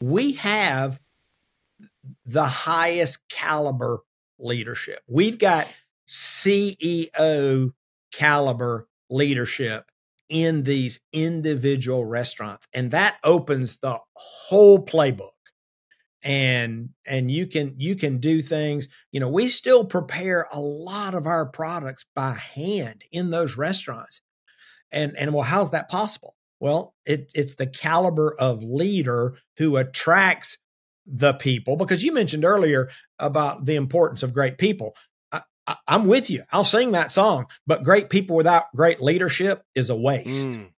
we have the highest caliber leadership. We've got CEO caliber leadership in these individual restaurants and that opens the whole playbook. And and you can you can do things you know we still prepare a lot of our products by hand in those restaurants. And and well how's that possible well it it's the caliber of leader who attracts the people because you mentioned earlier about the importance of great people I, I, i'm with you i'll sing that song but great people without great leadership is a waste mm.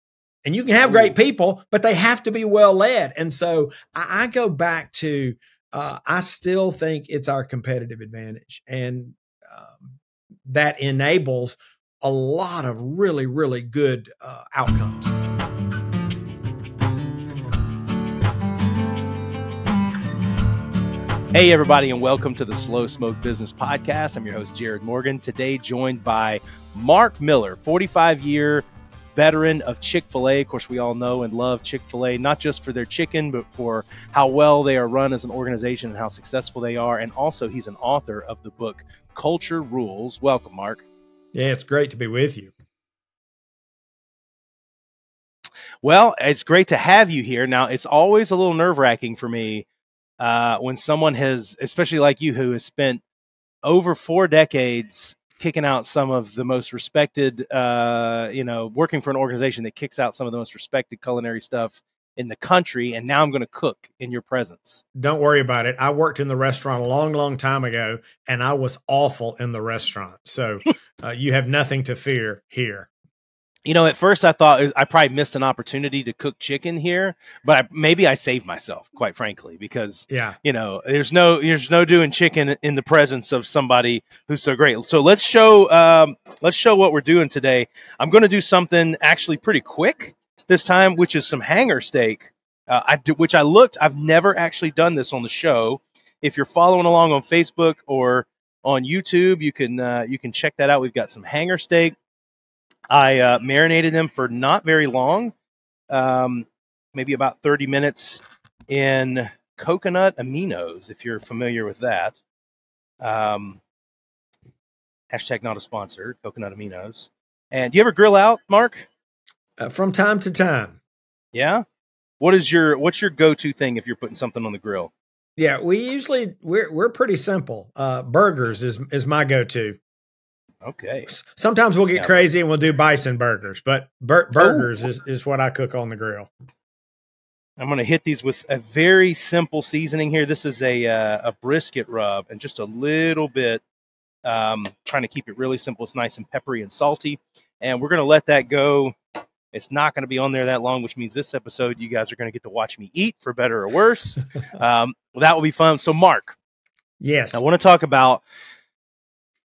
And you can have great people, but they have to be well led. And so I, I go back to, uh, I still think it's our competitive advantage. And um, that enables a lot of really, really good uh, outcomes. Hey, everybody, and welcome to the Slow Smoke Business Podcast. I'm your host, Jarrod Morgan. Today, joined by Mark Miller, 45 year veteran of Chick fil A. Of course, we all know and love Chick fil A, not just for their chicken, but for how well they are run as an organization and how successful they are. And also, he's an author of the book Culture Rules. Welcome, Mark. Yeah, it's great to be with you. Well, it's great to have you here. Now, it's always a little nerve wracking for me uh, when someone has, especially like you, who has spent over four decades kicking out some of the most respected, uh, you know, working for an organization that kicks out some of the most respected culinary stuff in the country, and now I'm going to cook in your presence. Don't worry about it. I worked in the restaurant a long, long time ago, and I was awful in the restaurant. So uh, you have nothing to fear here you know, at first I thought I probably missed an opportunity to cook chicken here, but I, maybe I saved myself, quite frankly, because yeah, you know, there's no there's no doing chicken in the presence of somebody who's so great. So let's show um, let's show what we're doing today. I'm going to do something actually pretty quick this time, which is some hanger steak. Uh, I do, which I looked. I've never actually done this on the show. If you're following along on Facebook or on YouTube, you can uh, you can check that out. We've got some hanger steak I uh, marinated them for not very long, um, maybe about 30 minutes in coconut aminos, if you're familiar with that. Um, hashtag not a sponsor, coconut aminos. And do you ever grill out, Mark? Uh, from time to time. Yeah. What is your what's your go to thing if you're putting something on the grill? Yeah, we usually we're we're pretty simple. Uh, burgers is is my go to. Okay. Sometimes we'll get yeah. crazy and we'll do bison burgers, but bur- burgers oh. is, is what I cook on the grill. I'm going to hit these with a very simple seasoning here. This is a uh, a brisket rub and just a little bit, um, trying to keep it really simple. It's nice and peppery and salty, and we're going to let that go. It's not going to be on there that long, which means this episode you guys are going to get to watch me eat for better or worse. um, well, that will be fun. So, Mark, yes, I want to talk about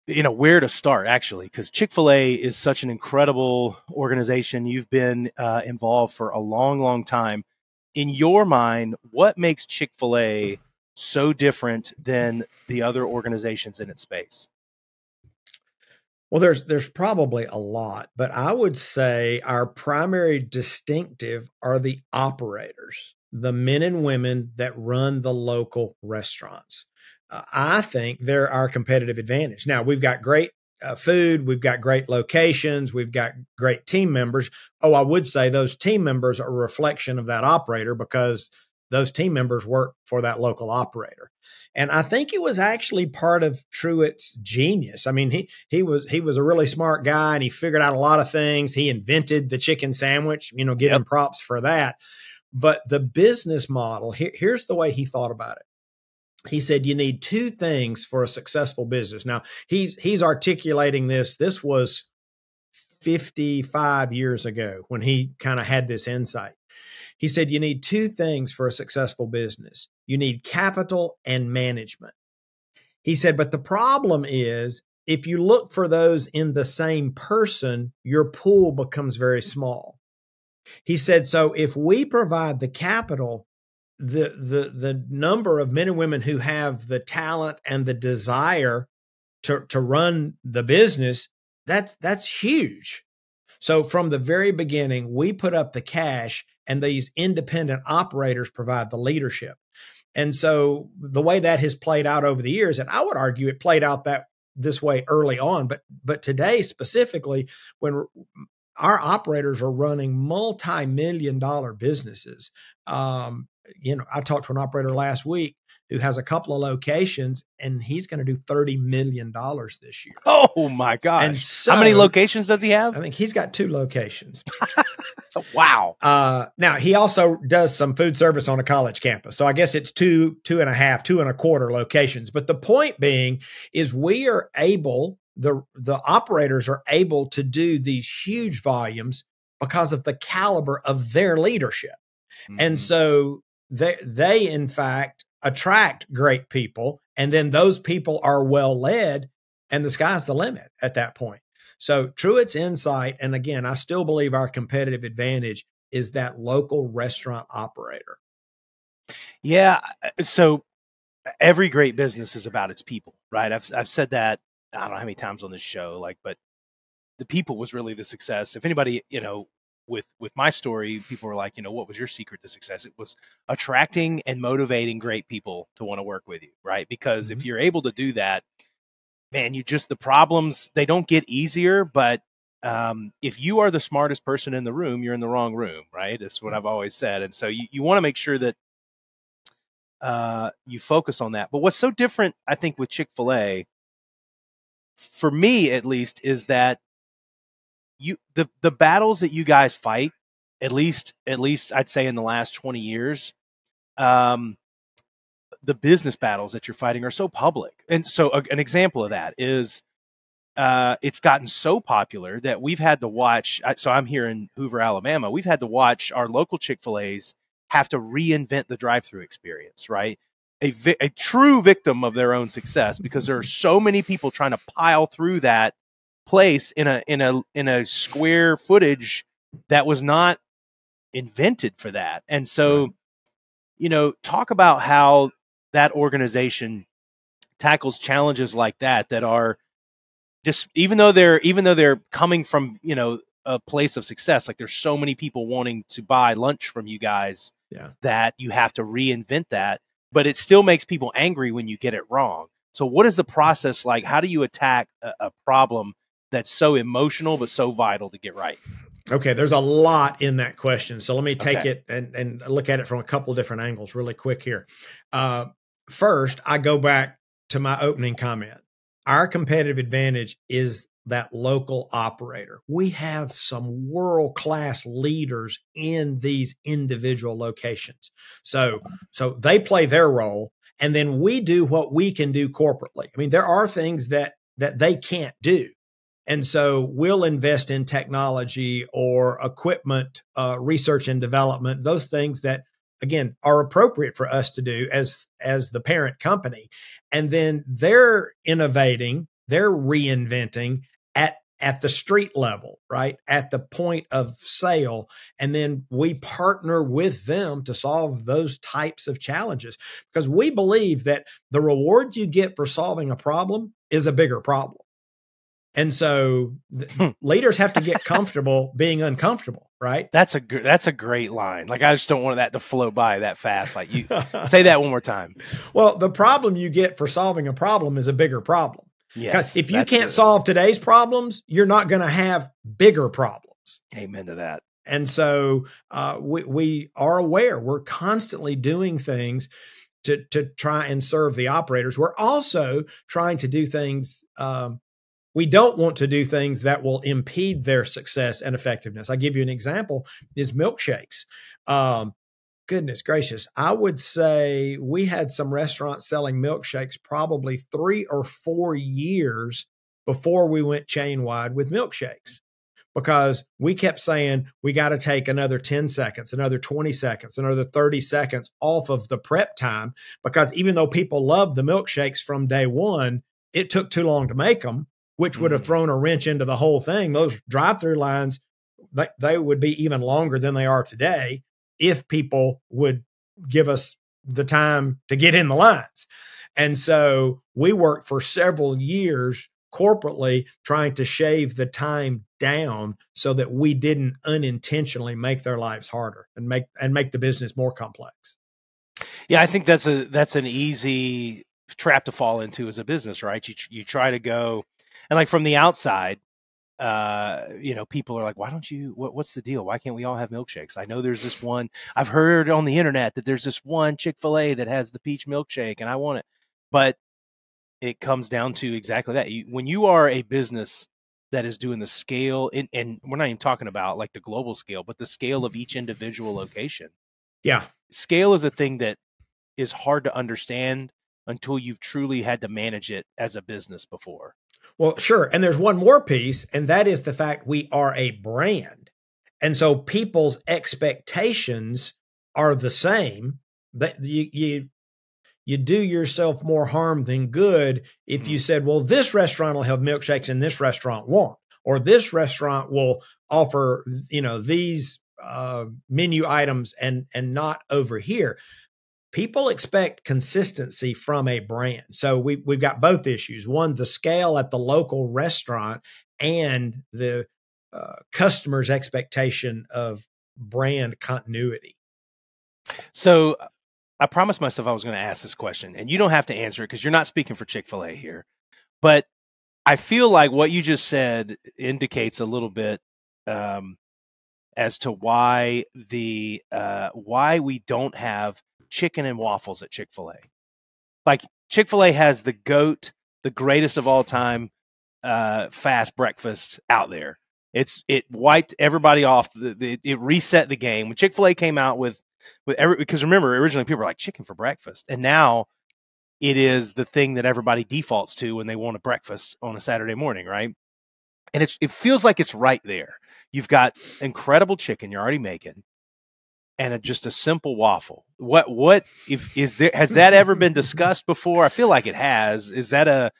you know where to start actually because chick-fil-a is such an incredible organization. You've been uh, involved for a long long time. In your mind what makes chick-fil-a so different than the other organizations in its space? Well there's there's probably a lot but i would say our primary distinctive are the operators the men and women that run the local restaurants I think they're our competitive advantage. Now, we've got great uh, food, we've got great locations, we've got great team members. Oh, I would say those team members are a reflection of that operator because those team members work for that local operator. And I think it was actually part of Truett's genius. I mean, he he was he was a really smart guy and he figured out a lot of things. He invented the chicken sandwich, you know, give yep. him props for that. But the business model, here, here's the way he thought about it he said you need two things for a successful business. Now he's he's articulating this this was 55 years ago when he kind of had this insight. He said you need two things for a successful business. You need capital and management. He said but the problem is if you look for those in the same person your pool becomes very small. He said so if we provide the capital the the the number of men and women who have the talent and the desire to to run the business that's that's huge so from the very beginning we put up the cash and these independent operators provide the leadership. And so the way that has played out over the years, and I would argue it played out that this way early on, but but today specifically, when our operators are running multi-million dollar businesses, um, you know, I talked to an operator last week who has a couple of locations and he's going to do $30 million this year. Oh my God. And so, How many locations does he have? I think he's got two locations. wow. Uh, now he also does some food service on a college campus. So I guess it's two, two and a half, two and a quarter locations. But the point being is we are able, the, the operators are able to do these huge volumes because of the caliber of their leadership. Mm-hmm. And so they they in fact attract great people and then those people are well led and the sky's the limit at that point. So truett's insight and again i still believe our competitive advantage is that local restaurant operator. Yeah uh, so every great business is about its people right? I've, I've said that i don't know how many times on this show like but the people was really the success. If anybody you know with with my story people were like you know what was your secret to success? It was attracting and motivating great people to want to work with you right? Because mm-hmm. if you're able to do that man you just the problems they don't get easier but um, if you are the smartest person in the room you're in the wrong room right? That's what i've always said and so you, you want to make sure that uh, you focus on that. But what's so different i think with chick-fil-a for me at least is that you the the battles that you guys fight, at least at least I'd say in the last twenty years, um, the business battles that you're fighting are so public. And so a, an example of that is uh, it's gotten so popular that we've had to watch. So I'm here in Hoover, Alabama. We've had to watch our local Chick Fil A's have to reinvent the drive-through experience. Right, a vi- a true victim of their own success because there are so many people trying to pile through that place in a in a in a square footage that was not invented for that. And so, you know, talk about how that organization tackles challenges like that that are just even though they're even though they're coming from, you know, a place of success, like there's so many people wanting to buy lunch from you guys yeah. that you have to reinvent that, but it still makes people angry when you get it wrong. So what is the process like? How do you attack a, a problem that's so emotional but so vital to get right? Okay, there's a lot in that question. So let me take okay. it and, and look at it from a couple of different angles really quick here. Uh, first, I go back to my opening comment. Our competitive advantage is that local operator. We have some world class leaders in these individual locations. So, so they play their role and then we do what we can do corporately. I mean, there are things that, that they can't do. And so we'll invest in technology or equipment, uh, research and development, those things that again are appropriate for us to do as as the parent company. And then they're innovating, they're reinventing at at the street level, right? At the point of sale. And then we partner with them to solve those types of challenges because we believe that the reward you get for solving a problem is a bigger problem. And so hmm. leaders have to get comfortable being uncomfortable, right? That's a that's a great line. Like I just don't want that to flow by that fast. Like you say that one more time. Well, the problem you get for solving a problem is a bigger problem. Yes. If you can't solve today's problems, you're not going to have bigger problems. Amen to that. And so uh, we we are aware. We're constantly doing things to to try and serve the operators. We're also trying to do things um, we don't want to do things that will impede their success and effectiveness. I give you an example is milkshakes. Um, goodness gracious, I would say we had some restaurants selling milkshakes probably three or four years before we went chain wide with milkshakes because we kept saying we got to take another 10 seconds, another 20 seconds, another 30 seconds off of the prep time because even though people loved the milkshakes from day one, it took too long to make them which would have mm. thrown a wrench into the whole thing. Those drive through lines, they, they would be even longer than they are today if people would give us the time to get in the lines. And so we worked for several years corporately trying to shave the time down so that we didn't unintentionally make their lives harder and make and make the business more complex. Yeah, I think that's a that's an easy trap to fall into as a business, right? You you try to go and like from the outside, uh, you know, people are like, why don't you, what, what's the deal? Why can't we all have milkshakes? I know there's this one, I've heard on the internet that there's this one Chick fil A that has the peach milkshake and I want it. But it comes down to exactly that. You, when you are a business that is doing the scale, and, and we're not even talking about like the global scale, but the scale of each individual location. Yeah. Scale is a thing that is hard to understand until you've truly had to manage it as a business before. Well, sure. And there's one more piece, and that is the fact we are a brand. And so people's expectations are the same. That you you you do yourself more harm than good if you mm-hmm. said, well, this restaurant will have milkshakes and this restaurant won't, or this restaurant will offer, you know, these uh, menu items and and not over here people expect consistency from a brand. So we, we've got both issues one, the scale at the local restaurant, and the uh, customer's expectation of brand continuity. So I promised myself I was going to ask this question, and you don't have to answer it because you're not speaking for Chick fil A here. But I feel like what you just said indicates a little bit um, as to why the uh, why we don't have chicken and waffles at Chick fil A. Like Chick fil A has the GOAT, the greatest of all time uh, fast breakfast out there. It's it wiped everybody off. The, the, it reset the game when Chick Fil A came out with with every because remember originally people were like chicken for breakfast, and now it is the thing that everybody defaults to when they want a breakfast on a Saturday morning, right? And it it feels like it's right there. You've got incredible chicken you're already making and a, just a simple waffle. What what if is there has that ever been discussed before? I feel like it has. Is that a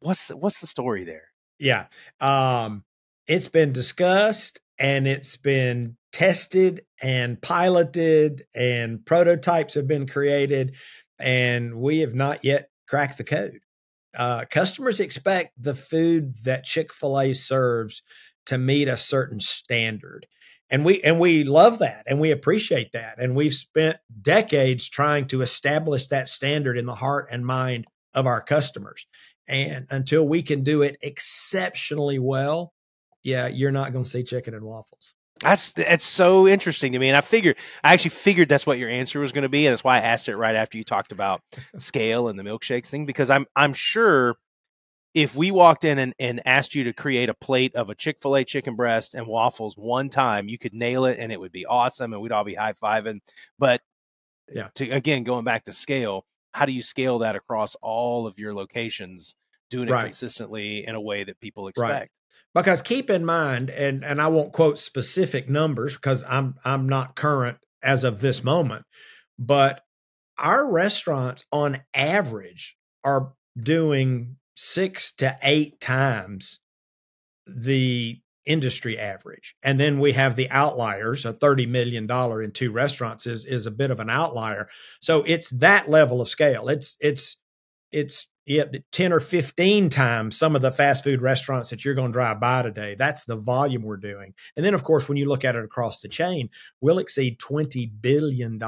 what's the, what's the story there? Yeah. Um it's been discussed and it's been tested and piloted and prototypes have been created and we have not yet cracked the code. Uh, customers expect the food that Chick-fil-A serves to meet a certain standard and we and we love that and we appreciate that. And we've spent decades trying to establish that standard in the heart and mind of our customers. And until we can do it exceptionally well yeah you're not going to see chicken and waffles. That's that's so interesting to me and i figured i actually figured that's what your answer was going to be and that's why i asked it right after you talked about scale and the milkshakes thing because i'm i'm sure if we walked in and, and asked you to create a plate of a Chick fil A chicken breast and waffles one time, you could nail it and it would be awesome and we'd all be high fiving. But uh, yeah, to, again, going back to scale, how do you scale that across all of your locations, doing it right. consistently in a way that people expect? Right. Because keep in mind, and and I won't quote specific numbers because I'm I'm not current as of this moment, but our restaurants on average are doing six to eight times the industry average. And then we have the outliers. A $30 million in two restaurants is, is a bit of an outlier. So it's that level of scale. It's, it's, it's, yeah, 10 or 15 times some of the fast food restaurants that you're going to drive by today. That's the volume we're doing. And then, of course, when you look at it across the chain, we'll exceed $20 billion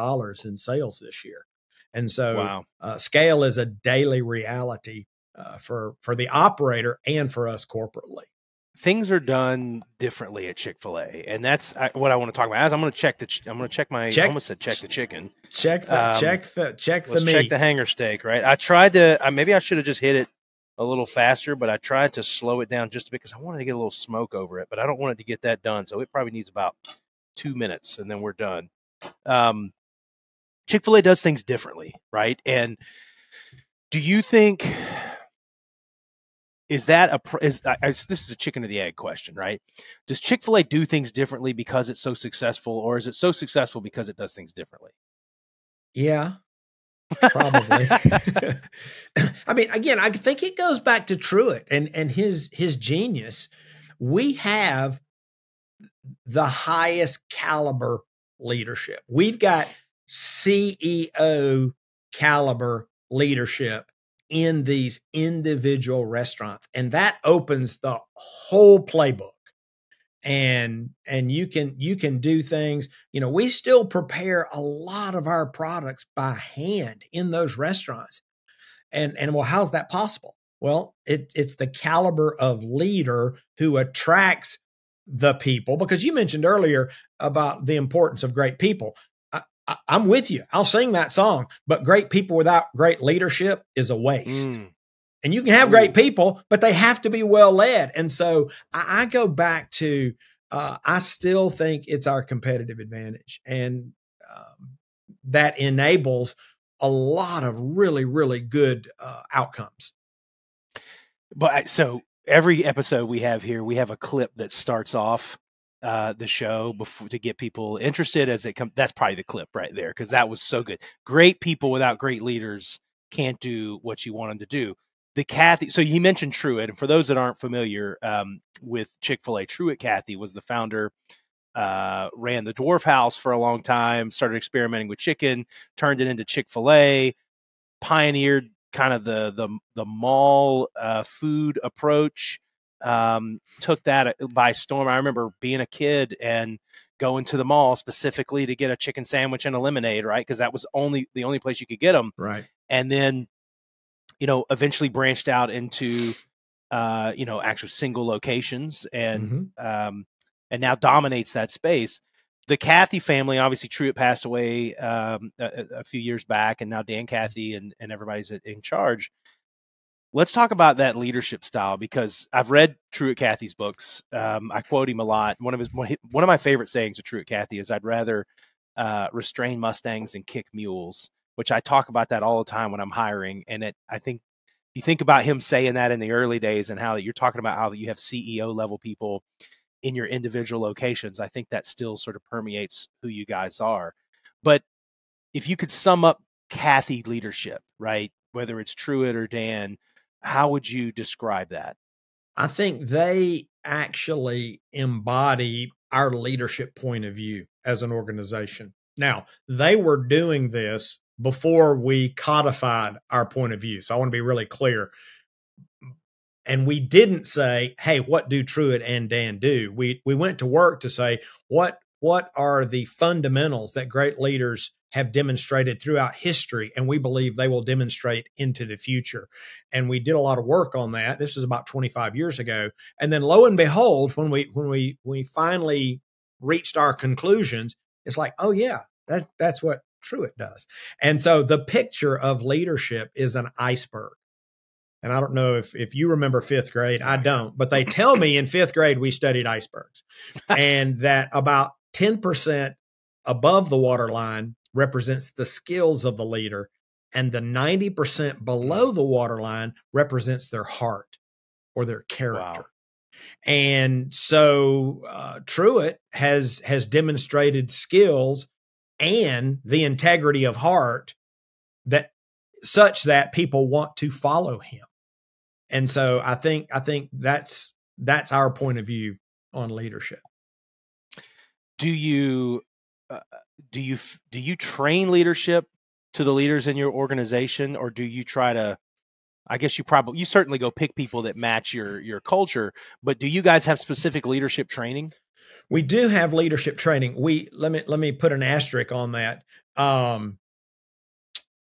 in sales this year. And so wow. uh, scale is a daily reality uh, for for the operator and for us corporately. Things are done differently at Chick Fil A, and that's what I want to talk about. As I'm going to check the, I'm going to check my. Check, I almost said check the chicken. Check the um, check the check the meat. Check the hanger steak. Right. I tried to. maybe I should have just hit it a little faster, but I tried to slow it down just because I wanted to get a little smoke over it. But I don't want it to get that done, so it probably needs about two minutes, and then we're done. Um, Chick Fil A does things differently, right? And do you think is that a is, is this is a chicken or the egg question, right? Does Chick Fil A do things differently because it's so successful, or is it so successful because it does things differently? Yeah, probably. I mean, again, I think it goes back to Truett and and his his genius. We have the highest caliber leadership. We've got CEO caliber leadership in these individual restaurants. And that opens the whole playbook. And and you can you can do things, you know, we still prepare a lot of our products by hand in those restaurants. And and well, how's that possible? Well, it, it's the caliber of leader who attracts the people because you mentioned earlier about the importance of great people. I, am with you. I'll sing that song, but great people without great leadership is a waste. Mm. And you can have great people, but they have to be well led. And so I, I go back to, uh, I still think it's our competitive advantage. And um, that enables a lot of really, really good uh, outcomes. But so every episode we have here, we have a clip that starts off uh, the show before to get people interested as it comes. That's probably the clip right there because that was so good. Great people without great leaders can't do what you want them to do. The Cathy, so you mentioned Truett, and for those that aren't familiar um, with Chick Fil A, Truett Cathy was the founder. Uh, ran the Dwarf House for a long time. Started experimenting with chicken, turned it into Chick Fil A, pioneered kind of the the the mall uh, food approach. Um, took that uh, by storm. I remember being a kid and going to the mall specifically to get a chicken sandwich and a lemonade, right? Because that was only the only place you could get them, right? And then, you know, eventually branched out into, uh, you know, actual single locations and mm-hmm. um, and now dominates that space the Cathy family, obviously Truett passed away um, a, a, few years back, and now Dan Cathy and, and everybody's in charge. Let's talk about that leadership style because I've read Truett Cathy's books. Um, I quote him a lot. One of his one of my favorite sayings of Truett Cathy is, "I'd rather uh, restrain mustangs and kick mules," which I talk about that all the time when I'm hiring. And it, I think if you think about him saying that in the early days and how you're talking about how you have CEO level people in your individual locations. I think that still sort of permeates who you guys are. But if you could sum up Cathy leadership, right, whether it's Truett or Dan, how would you describe that? I think they actually embody our leadership point of view as an organization. Now, they were doing this before we codified our point of view. So I want to be really clear and we didn't say, "Hey, what do Truett and Dan do?" We we went to work to say, "What what are the fundamentals that great leaders have demonstrated throughout history and we believe they will demonstrate into the future." And we did a lot of work on that. This is about 25 years ago. And then lo and behold, when we when we we finally reached our conclusions, it's like, "Oh yeah, that that's what Truett does." And so the picture of leadership is an iceberg and I don't know if if you remember fifth grade. I don't, but they tell me in fifth grade we studied icebergs, and that about ten percent above the waterline represents the skills of the leader, and the ninety percent below the waterline represents their heart or their character. Wow. And so uh, Truett has has demonstrated skills and the integrity of heart that such that people want to follow him and so I think I think that's that's our point of view on leadership. Do you uh, do you do you train leadership to the leaders in your organization, or do you try to? I guess you probably you certainly go pick people that match your your culture, but do you guys have specific leadership training? We do have leadership training. We let me let me put an asterisk on that. Um,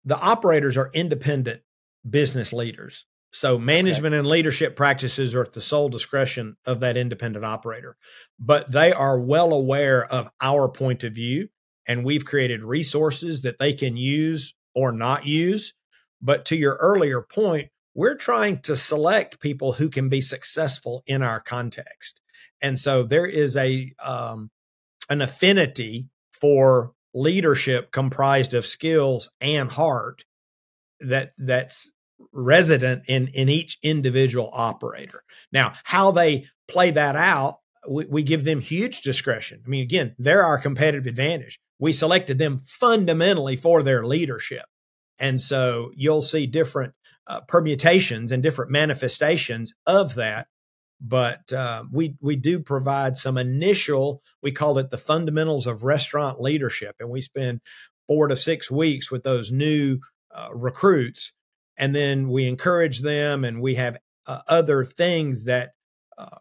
the operators are independent business leaders. So management okay. and leadership practices are at the sole discretion of that independent operator, but they are well aware of our point of view and we've created resources that they can use or not use. But to your earlier point, we're trying to select people who can be successful in our context. And so there is a um, an affinity for leadership comprised of skills and heart that that's resident in in each individual operator. Now, how they play that out, we, we, give them huge discretion. I mean, again, they're our competitive advantage. We selected them fundamentally for their leadership, and so you'll see different uh, permutations and different manifestations of that. But uh, we we do provide some initial. We call it the fundamentals of restaurant leadership, and we spend four to six weeks with those new uh, recruits and then we encourage them and we have uh, other things that uh,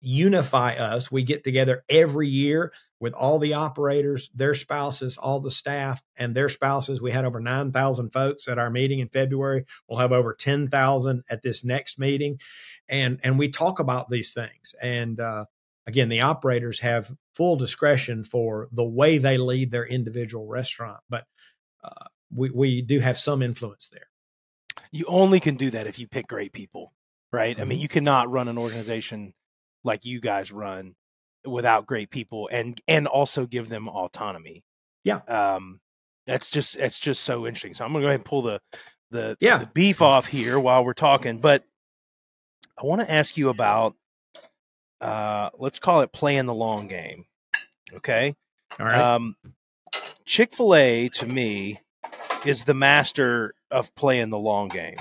unify us. We get together every year with all the operators, their spouses, all the staff, and their spouses. We had over 9,000 folks at our meeting in February. We'll have over 10,000 at this next meeting. And, and we talk about these things. And uh, again, the operators have full discretion for the way they lead their individual restaurant, but uh, we, we do have some influence there. You only can do that if you pick great people, right? Mm-hmm. I mean, mm-hmm. you cannot run an organization like you guys run without great people and and also give them autonomy. Yeah. Um that's just it's just so interesting. So I'm gonna go ahead and pull the the, yeah. the beef off here while we're talking. But I want to ask you about uh let's call it playing the long game. Okay. All right. Um Chick-fil-A to me is the master of playing the long game.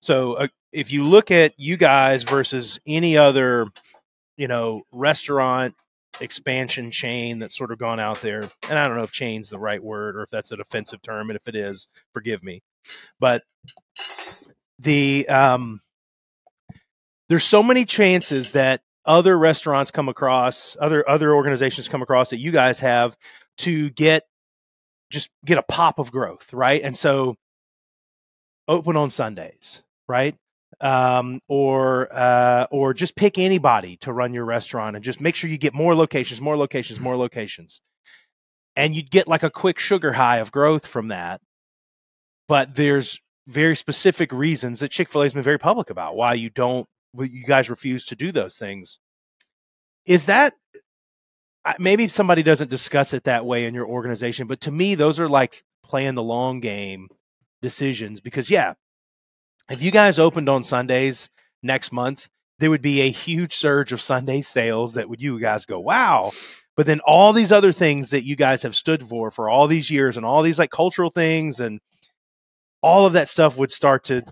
So uh, if you look at you guys versus any other you know, restaurant expansion chain that's sort of gone out there. And I don't know if chain's the right word or if that's an offensive term. And if it is, forgive me. But the um there's so many chances that other restaurants come across, other other organizations come across that you guys have to get just get a pop of growth, right? And so open on Sundays, right? Um, or uh, or just pick anybody to run your restaurant and just make sure you get more locations, more locations, more locations, and you'd get like a quick sugar high of growth from that. But there's very specific reasons that Chick Fil A has been very public about why you don't, you guys refuse to do those things. Is that maybe somebody doesn't discuss it that way in your organization, but to me, those are like playing the long game decisions because yeah if you guys opened on Sundays next month, there would be a huge surge of Sunday sales that would you guys go, wow. But then all these other things that you guys have stood for for all these years and all these like cultural things and all of that stuff would start to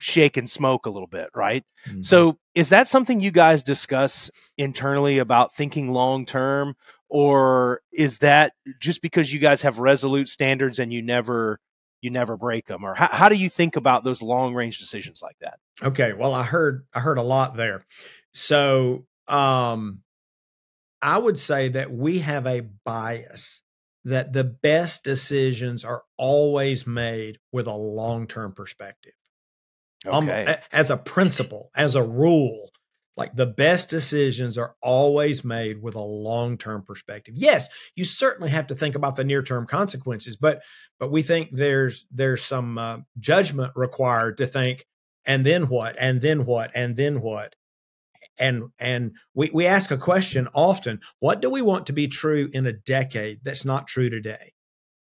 shake and smoke a little bit, right? Mm-hmm. So is that something you guys discuss internally about thinking long term? Or is that just because you guys have resolute standards and you never you never break them or how, how do you think about those long range decisions like that? Okay well i heard i heard a lot there. So um i would say that we have a bias that the best decisions are always made with a long-term perspective. Um, okay. Um, as a principle as a rule like the best decisions are always made with a long-term perspective. Yes, you certainly have to think about the near-term consequences, but but we think there's there's some uh, judgment required to think and then what? And then what? And then what? And and we, we ask a question often what do we want to be true in a decade that's not true today?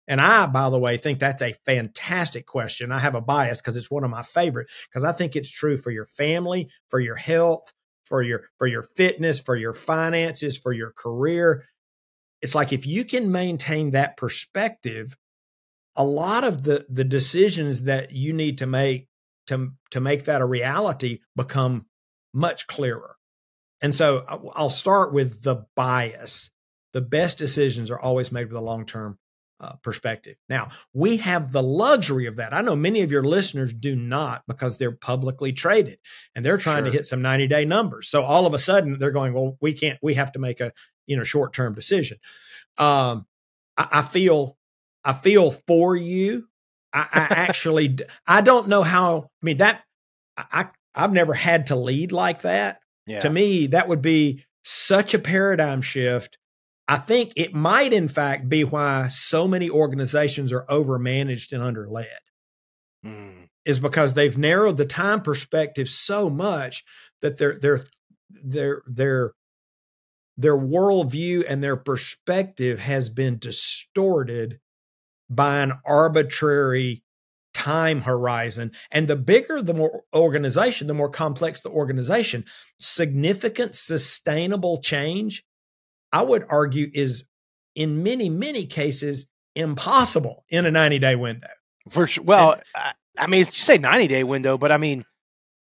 And i by the way think that's a fantastic question. I have a bias because it's one of my favorite because i think it's true for your family for your health for your for your fitness, for your finances, for your career. It's like if you can maintain that perspective, a lot of the the decisions that you need to make to to make that a reality become much clearer. And so I'll start with the bias. The best decisions are always made with a long term uh, perspective. Now, we have the luxury of that. I know many of your listeners do not because they're publicly traded and they're trying sure. to hit some 90 day numbers. So all of a sudden they're going, well, we can't, we have to make a, you know, short term decision. Um, I, I, feel, I feel for you. I, I actually, I don't know how, I mean, that, I, I've never had to lead like that. Yeah. To me, that would be such a paradigm shift I think it might, in fact, be why so many organizations are overmanaged and underled. Mm. Is because they've narrowed the time perspective so much that their their their their their worldview and their perspective has been distorted by an arbitrary time horizon. And the bigger the more organization, the more complex the organization, significant sustainable change I would argue is in many, many cases impossible in a 90 day window. For sure. Well, and, I, I mean, you say 90 day window, but I mean,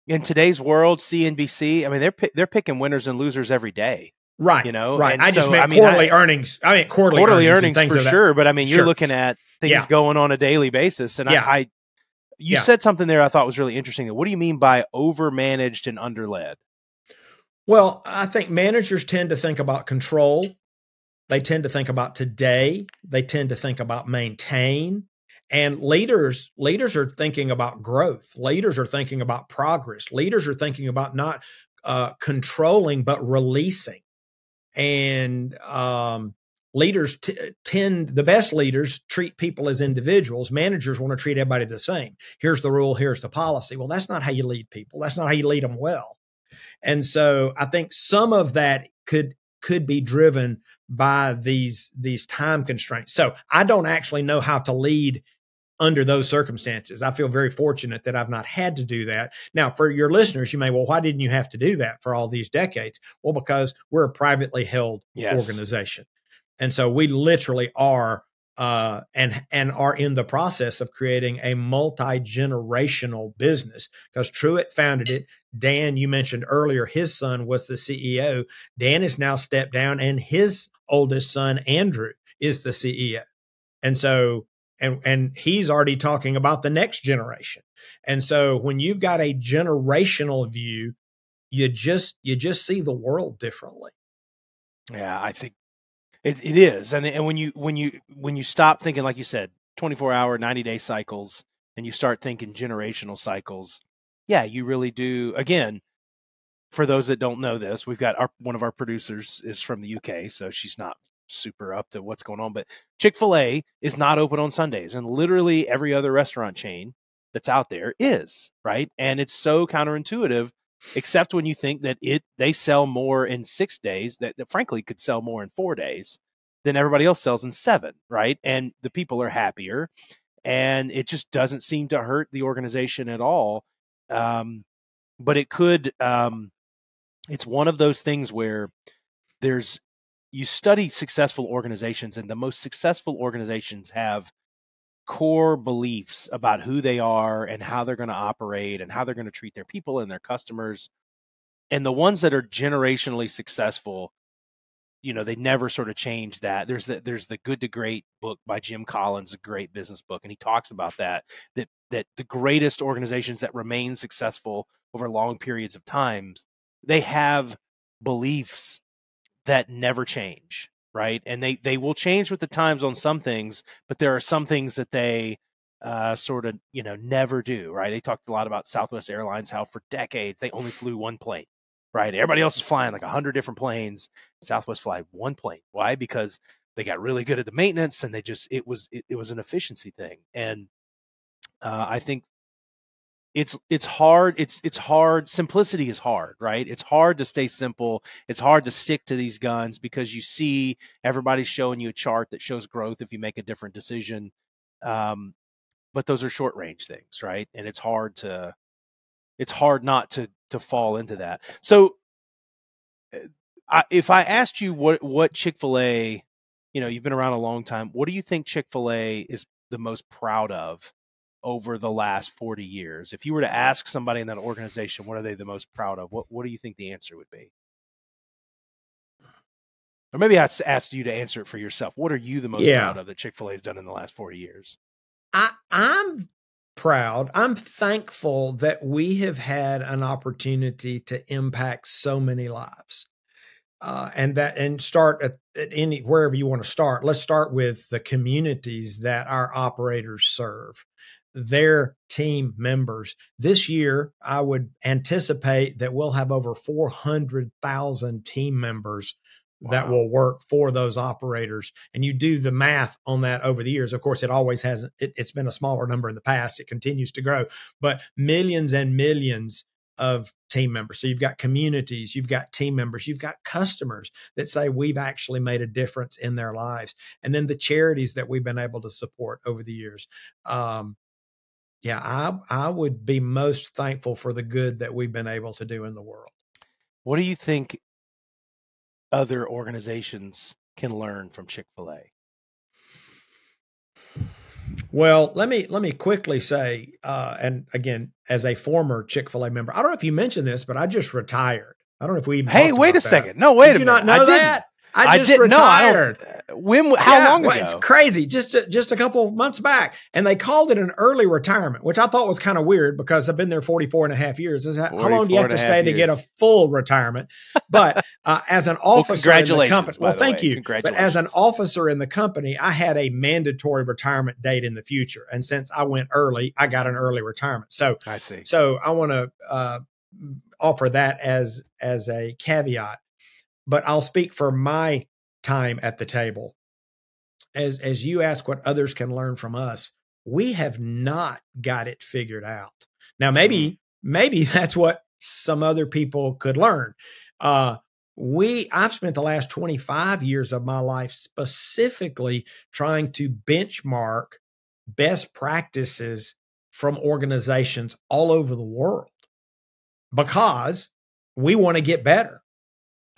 in today's world, CNBC, I mean, they're they're picking winners and losers every day. Right. You know, right. And I so, just meant I mean, quarterly I, earnings. I mean, quarterly, quarterly earnings, earnings for sure. But I mean, you're sure. looking at things yeah. going on a daily basis. And yeah. I, you yeah. said something there I thought was really interesting. What do you mean by overmanaged and underled? Well, I think managers tend to think about control. They tend to think about today. They tend to think about maintain. And leaders, leaders are thinking about growth. Leaders are thinking about progress. Leaders are thinking about not uh, controlling but releasing. And um, leaders t- tend the best leaders treat people as individuals managers want to treat everybody the same here's the rule here's the policy well that's not how you lead people that's not how you lead them well and so i think some of that could could be driven by these these time constraints so i don't actually know how to lead under those circumstances. I feel very fortunate that I've not had to do that. Now, for your listeners, you may, well, why didn't you have to do that for all these decades? Well, because we're a privately held yes. organization. And so we literally are uh, and and are in the process of creating a multi generational business because Truett founded it. Dan, you mentioned earlier, his son was the CEO. Dan has now stepped down, and his oldest son Andrew is the CEO. And so and and he's already talking about the next generation. And so when you've got a generational view, you just you just see the world differently. Yeah, I think it, it is, and and when you when you when you stop thinking, like you said, twenty four hour, ninety day cycles, and you start thinking generational cycles, yeah, you really do. Again, for those that don't know this, we've got our one of our producers is from the UK, so she's not super up to what's going on. But Chick fil A is not open on Sundays, and literally every other restaurant chain that's out there is right, and it's so counterintuitive except when you think that it they sell more in six days that, that frankly could sell more in four days than everybody else sells in seven, right? And the people are happier, and it just doesn't seem to hurt the organization at all. Um, but it could. Um, it's one of those things where there's you study successful organizations, and the most successful organizations have core beliefs about who they are and how they're going to operate and how they're going to treat their people and their customers. And the ones that are generationally successful, you know, they never sort of change that. There's the there's the Good to Great book by Jim Collins, a great business book, and he talks about that that that the greatest organizations that remain successful over long periods of times, they have beliefs that never change right? And they they will change with the times on some things, but there are some things that they uh, sort of you know never do, right? They talked a lot about Southwest Airlines, how for decades they only flew one plane, right? Everybody else is flying like a hundred different planes. Southwest fly one plane. Why? Because they got really good at the maintenance, and they just it was it, it was an efficiency thing. And uh, I think it's it's hard it's it's hard simplicity is hard right? It's hard to stay simple. It's hard to stick to these guns because you see everybody's showing you a chart that shows growth if you make a different decision. Um, but those are short range things right? And it's hard to it's hard not to to fall into that. So uh, I, if i asked you what what chick-fil-a you know you've been around a long time what do you think chick-fil-a is the most proud of over the last 40 years? If you were to ask somebody in that organization, what are they the most proud of? What, what do you think the answer would be? Or maybe I asked you to answer it for yourself. What are you the most yeah. proud of that Chick fil A has done in the last 40 years? I, I'm proud. I'm thankful that we have had an opportunity to impact so many lives. Uh, and that and start at, at, any wherever you want to start. Let's start with the communities that our operators serve their team members. This year, I would anticipate that we'll have over 400,000 team members wow. that will work for those operators. And you do the math on that over the years. Of course, it always hasn't, it, it's been a smaller number in the past. It continues to grow, but millions and millions of team members. So you've got communities, you've got team members, you've got customers that say we've actually made a difference in their lives. And then the charities that we've been able to support over the years. Um, yeah, I I would be most thankful for the good that we've been able to do in the world. What do you think other organizations can learn from Chick-fil-A? Well, let me let me quickly say, uh, and again, as a former Chick Fil A member, I don't know if you mentioned this, but I just retired. I don't know if we. hey, wait a that. second! No, wait Did a you minute. not know I that? I just I did, retired. No, I when? How yeah, long ago? Well, it's crazy. Just a, just a couple months back, and they called it an early retirement, which I thought was kind of weird because I've been there 44 and a half years. How long do you have to stay years. to get a full retirement? But uh, as an officer well, in the company, well, thank you. But as an officer in the company, I had a mandatory retirement date in the future, and since I went early, I got an early retirement. So I see. So I want to uh, offer that as as a caveat but I'll speak for my time at the table. As as you ask what others can learn from us, we have not got it figured out. Now maybe mm-hmm. maybe that's what some other people could learn. Uh, we I've spent the last 25 years of my life specifically trying to benchmark best practices from organizations all over the world because we want to get better.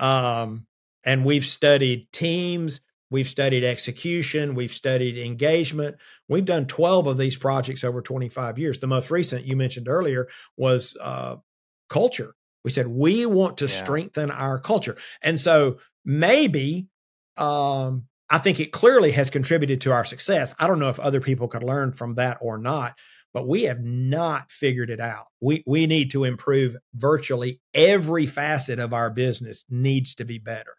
Um, and we've studied teams, we've studied execution, we've studied engagement. We've done 12 of these projects over 25 years. The most recent you mentioned earlier was uh, culture. We said we want to yeah. strengthen our culture. And so maybe um, I think it clearly has contributed to our success. I don't know if other people could learn from that or not, but we have not figured it out. We we need to improve virtually every facet of our business needs to be better.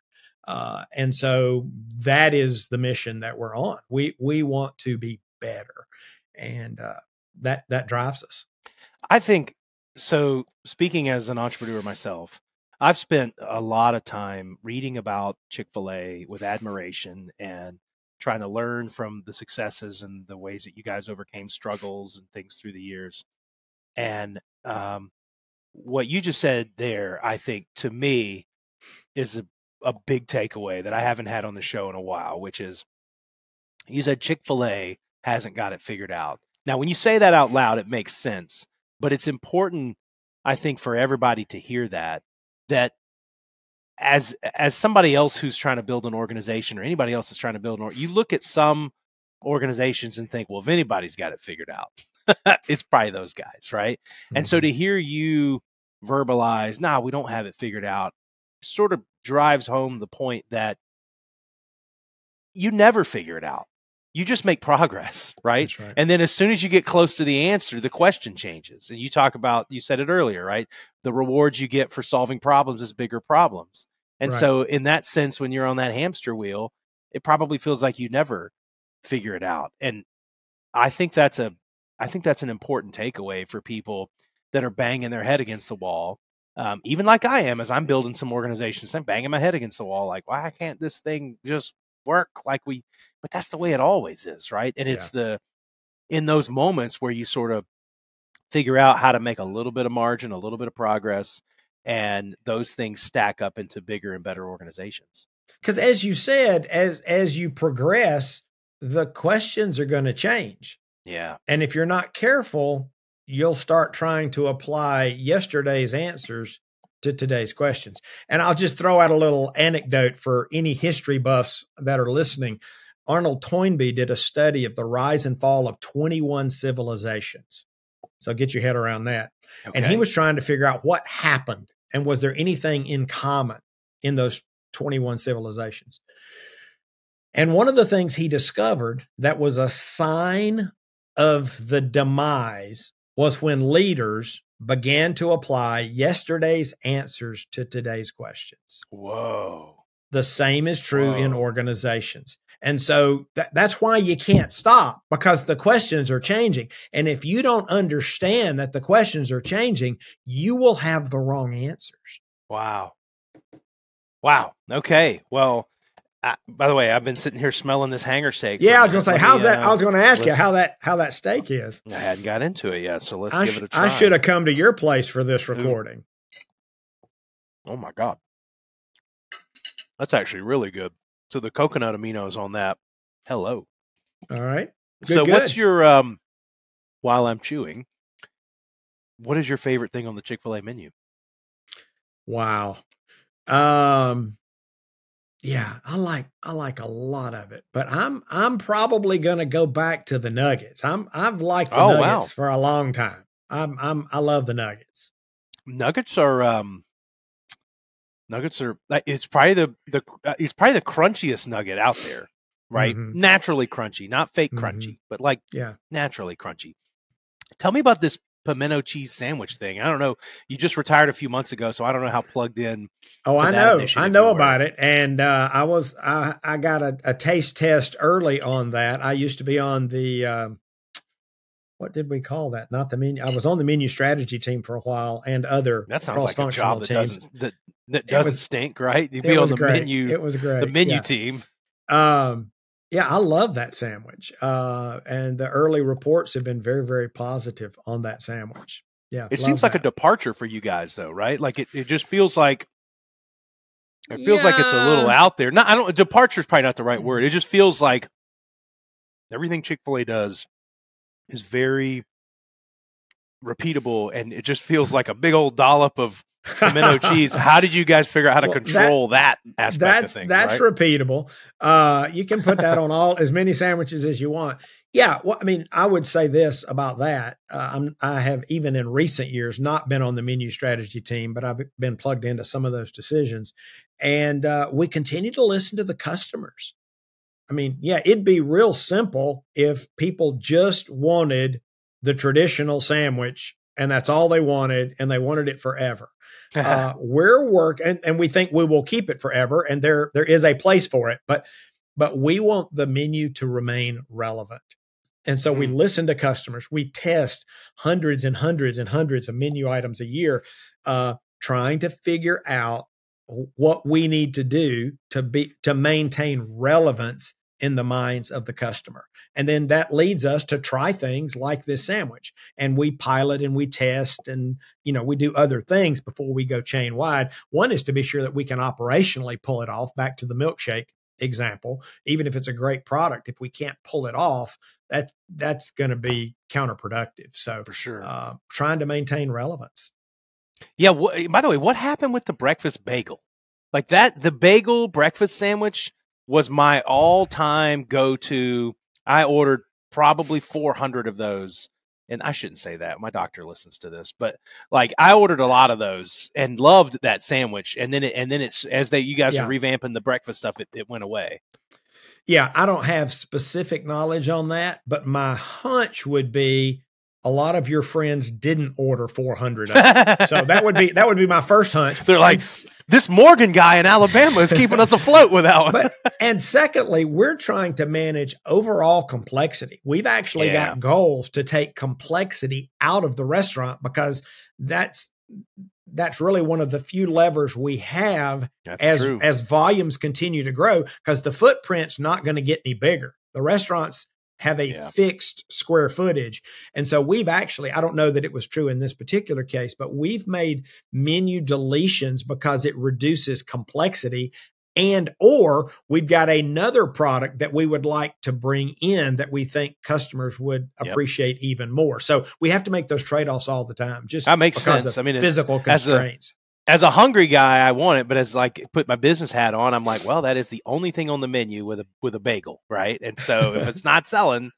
Uh, and so that is the mission that we're on. We we want to be better, and uh, that that drives us. I think so. Speaking as an entrepreneur myself, I've spent a lot of time reading about Chick Fil A with admiration and trying to learn from the successes and the ways that you guys overcame struggles and things through the years. And um, what you just said there, I think to me is a, a big takeaway that I haven't had on the show in a while, which is you said Chick fil A hasn't got it figured out. Now, when you say that out loud, it makes sense, but it's important, I think, for everybody to hear that, that as as somebody else who's trying to build an organization or anybody else that's trying to build an you look at some organizations and think well if anybody's got it figured out it's probably those guys right mm-hmm. and so mm-hmm. to hear you verbalize nah we don't have it figured out sort of drives home the point that you never figure it out you just make progress right? right? and then as soon as you get close to the answer the question changes and you talk about you said it earlier right the rewards you get for solving problems is bigger problems and right. so, in that sense, when you're on that hamster wheel, it probably feels like you never figure it out. And I think that's a, I think that's an important takeaway for people that are banging their head against the wall. Um, even like I am, as I'm building some organizations, I'm banging my head against the wall, like, why can't this thing just work like we? But that's the way it always is, right? And it's the in those moments where you sort of figure out how to make a little bit of margin, a little bit of progress, and those things stack up into bigger and better organizations because as you said as as you progress the questions are going to change yeah and if you're not careful you'll start trying to apply yesterday's answers to today's questions and i'll just throw out a little anecdote for any history buffs that are listening arnold toynbee did a study of the rise and fall of 21 civilizations so get your head around that. Okay. And he was trying to figure out what happened and was there anything in common in those 21 civilizations. And one of the things he discovered that was a sign of the demise was when leaders began to apply yesterday's answers to today's questions. Whoa. The same is true Whoa. in organizations. And so that's why you can't stop because the questions are changing. And if you don't understand that the questions are changing, you will have the wrong answers. Wow. Wow. Okay. Well, uh, by the way, I've been sitting here smelling this hanger steak. Yeah, I was going to say, how's that? Uh, I was going to ask you how that how that steak is. I hadn't got into it yet, so let's I give it a try. I should have come to your place for this recording. Oh my god, that's actually really good. So the coconut aminos on that. Hello. All right. Good, so good. what's your um while I'm chewing, what is your favorite thing on the Chick-fil-A menu? Wow. Um yeah, I like I like a lot of it, but I'm I'm probably going to go back to the nuggets. I'm I've liked the oh, nuggets wow. for a long time. I'm I'm I love the nuggets. Nuggets are um Nuggets are it's probably the the uh, it's probably the crunchiest nugget out there, right? Mm-hmm. Naturally crunchy, not fake mm-hmm. crunchy, but like yeah, naturally crunchy. Tell me about this pimento cheese sandwich thing. I don't know. You just retired a few months ago, so I don't know how plugged in. Oh, I know. I know about it, and uh, I was I I got a, a, taste test early on that. I used to be on the. Um, what did we call that? Not the menu. I was on the menu strategy team for a while, and other that sounds like a job that teams. doesn't that, that doesn't was, stink, right? You'd be on the great. menu. It was great. The menu yeah. team. Um, yeah, I love that sandwich. Uh, and the early reports have been very, very positive on that sandwich. Yeah. It seems like a departure for you guys though, right? Like it, it just feels like it feels yeah. like it's a little out there. Not I don't departure is probably not the right word. It just feels like everything Chick-fil-A does is very repeatable and it just feels like a big old dollop of pimento cheese. How did you guys figure out how to well, control that, that aspect that's, of things? That's right? repeatable. Uh, you can put that on all as many sandwiches as you want. Yeah, well, I mean, I would say this about that. Uh, i have even in recent years not been on the menu strategy team, but I've been plugged into some of those decisions, and uh, we continue to listen to the customers. I mean, yeah, it'd be real simple if people just wanted the traditional sandwich and that's all they wanted and they wanted it forever uh, we're work and, and we think we will keep it forever and there there is a place for it but but we want the menu to remain relevant and so mm. we listen to customers we test hundreds and hundreds and hundreds of menu items a year uh, trying to figure out what we need to do to be to maintain relevance in the minds of the customer. And then that leads us to try things like this sandwich. And we pilot and we test and, you know, we do other things before we go chain wide. One is to be sure that we can operationally pull it off back to the milkshake example. Even if it's a great product, if we can't pull it off, that that's going to be counterproductive. So for sure, uh, trying to maintain relevance. Yeah. Wh- by the way, what happened with the breakfast bagel? Like that, the bagel breakfast sandwich was my all time go to. I ordered probably 400 of those. And I shouldn't say that. My doctor listens to this, but like I ordered a lot of those and loved that sandwich. And then it, and then it's as they you guys yeah. are revamping the breakfast stuff, it, it went away. Yeah, I don't have specific knowledge on that, but my hunch would be a lot of your friends didn't order 400 so that would be that would be my first hunch. They're like this morgan guy in alabama is keeping us afloat without but, and secondly we're trying to manage overall complexity. We've actually yeah. got goals to take complexity out of the restaurant because that's that's really one of the few levers we have that's as true. as volumes continue to grow because the footprint's not going to get any bigger. The restaurants have a yeah. fixed square footage. And so we've actually, I don't know that it was true in this particular case, but we've made menu deletions because it reduces complexity and or we've got another product that we would like to bring in that we think customers would appreciate even more. So we have to make those trade-offs all the time. Just that makes sense. I mean, physical constraints as a hungry guy, I want it, but as like put my business hat on, I'm like, well, that is the only thing on the menu with a with a bagel, right? And so if it's not selling,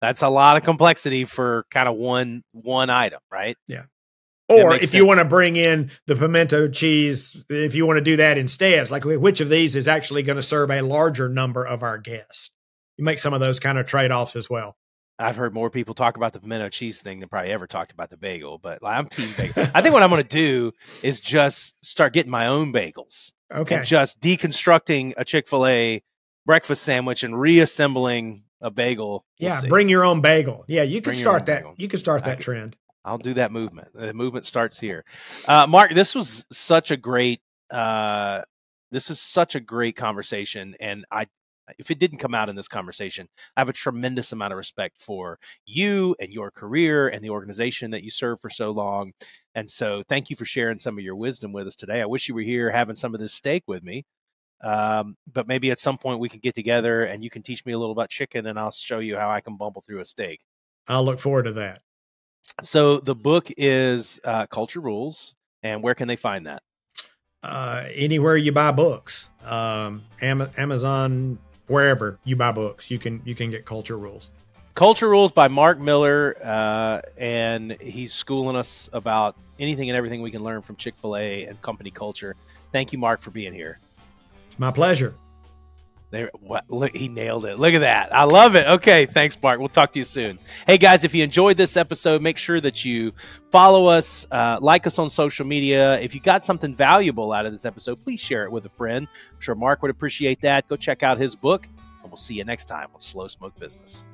that's a lot of complexity for kind of one one item, right? Yeah. Or if sense. you want to bring in the pimento cheese, if you want to do that instead, it's like which of these is actually going to serve a larger number of our guests? You make some of those kind of trade offs as well. I've heard more people talk about the pimento cheese thing than probably ever talked about the bagel, but like, I'm team bagel. I think what I'm going to do is just start getting my own bagels. Okay. And just deconstructing a Chick fil A breakfast sandwich and reassembling a bagel. We'll yeah. See. Bring your own bagel. Yeah. You can start that. Bagel. You can start that trend. I'll do that movement. The movement starts here. Uh, Mark, this was such a great, uh, this is such a great conversation. And I if it didn't come out in this conversation, I have a tremendous amount of respect for you and your career and the organization that you served for so long. And so, thank you for sharing some of your wisdom with us today. I wish you were here having some of this steak with me. Um, but maybe at some point we can get together and you can teach me a little about chicken and I'll show you how I can bumble through a steak. I'll look forward to that. So, the book is uh, Culture Rules. And where can they find that? Uh, anywhere you buy books, um, Amazon, wherever you buy books, you can you can get Culture Rules. Culture Rules by Mark Miller, uh, and he's schooling us about anything and everything we can learn from Chick Fil A and company culture. Thank you, Mark, for being here. My pleasure. There, what, look, he nailed it. Look at that. I love it. Okay, thanks, Mark. We'll talk to you soon. Hey, guys, if you enjoyed this episode, make sure that you follow us, uh, like us on social media. If you got something valuable out of this episode, please share it with a friend. I'm sure Mark would appreciate that. Go check out his book, and we'll see you next time on Slow Smoke Business.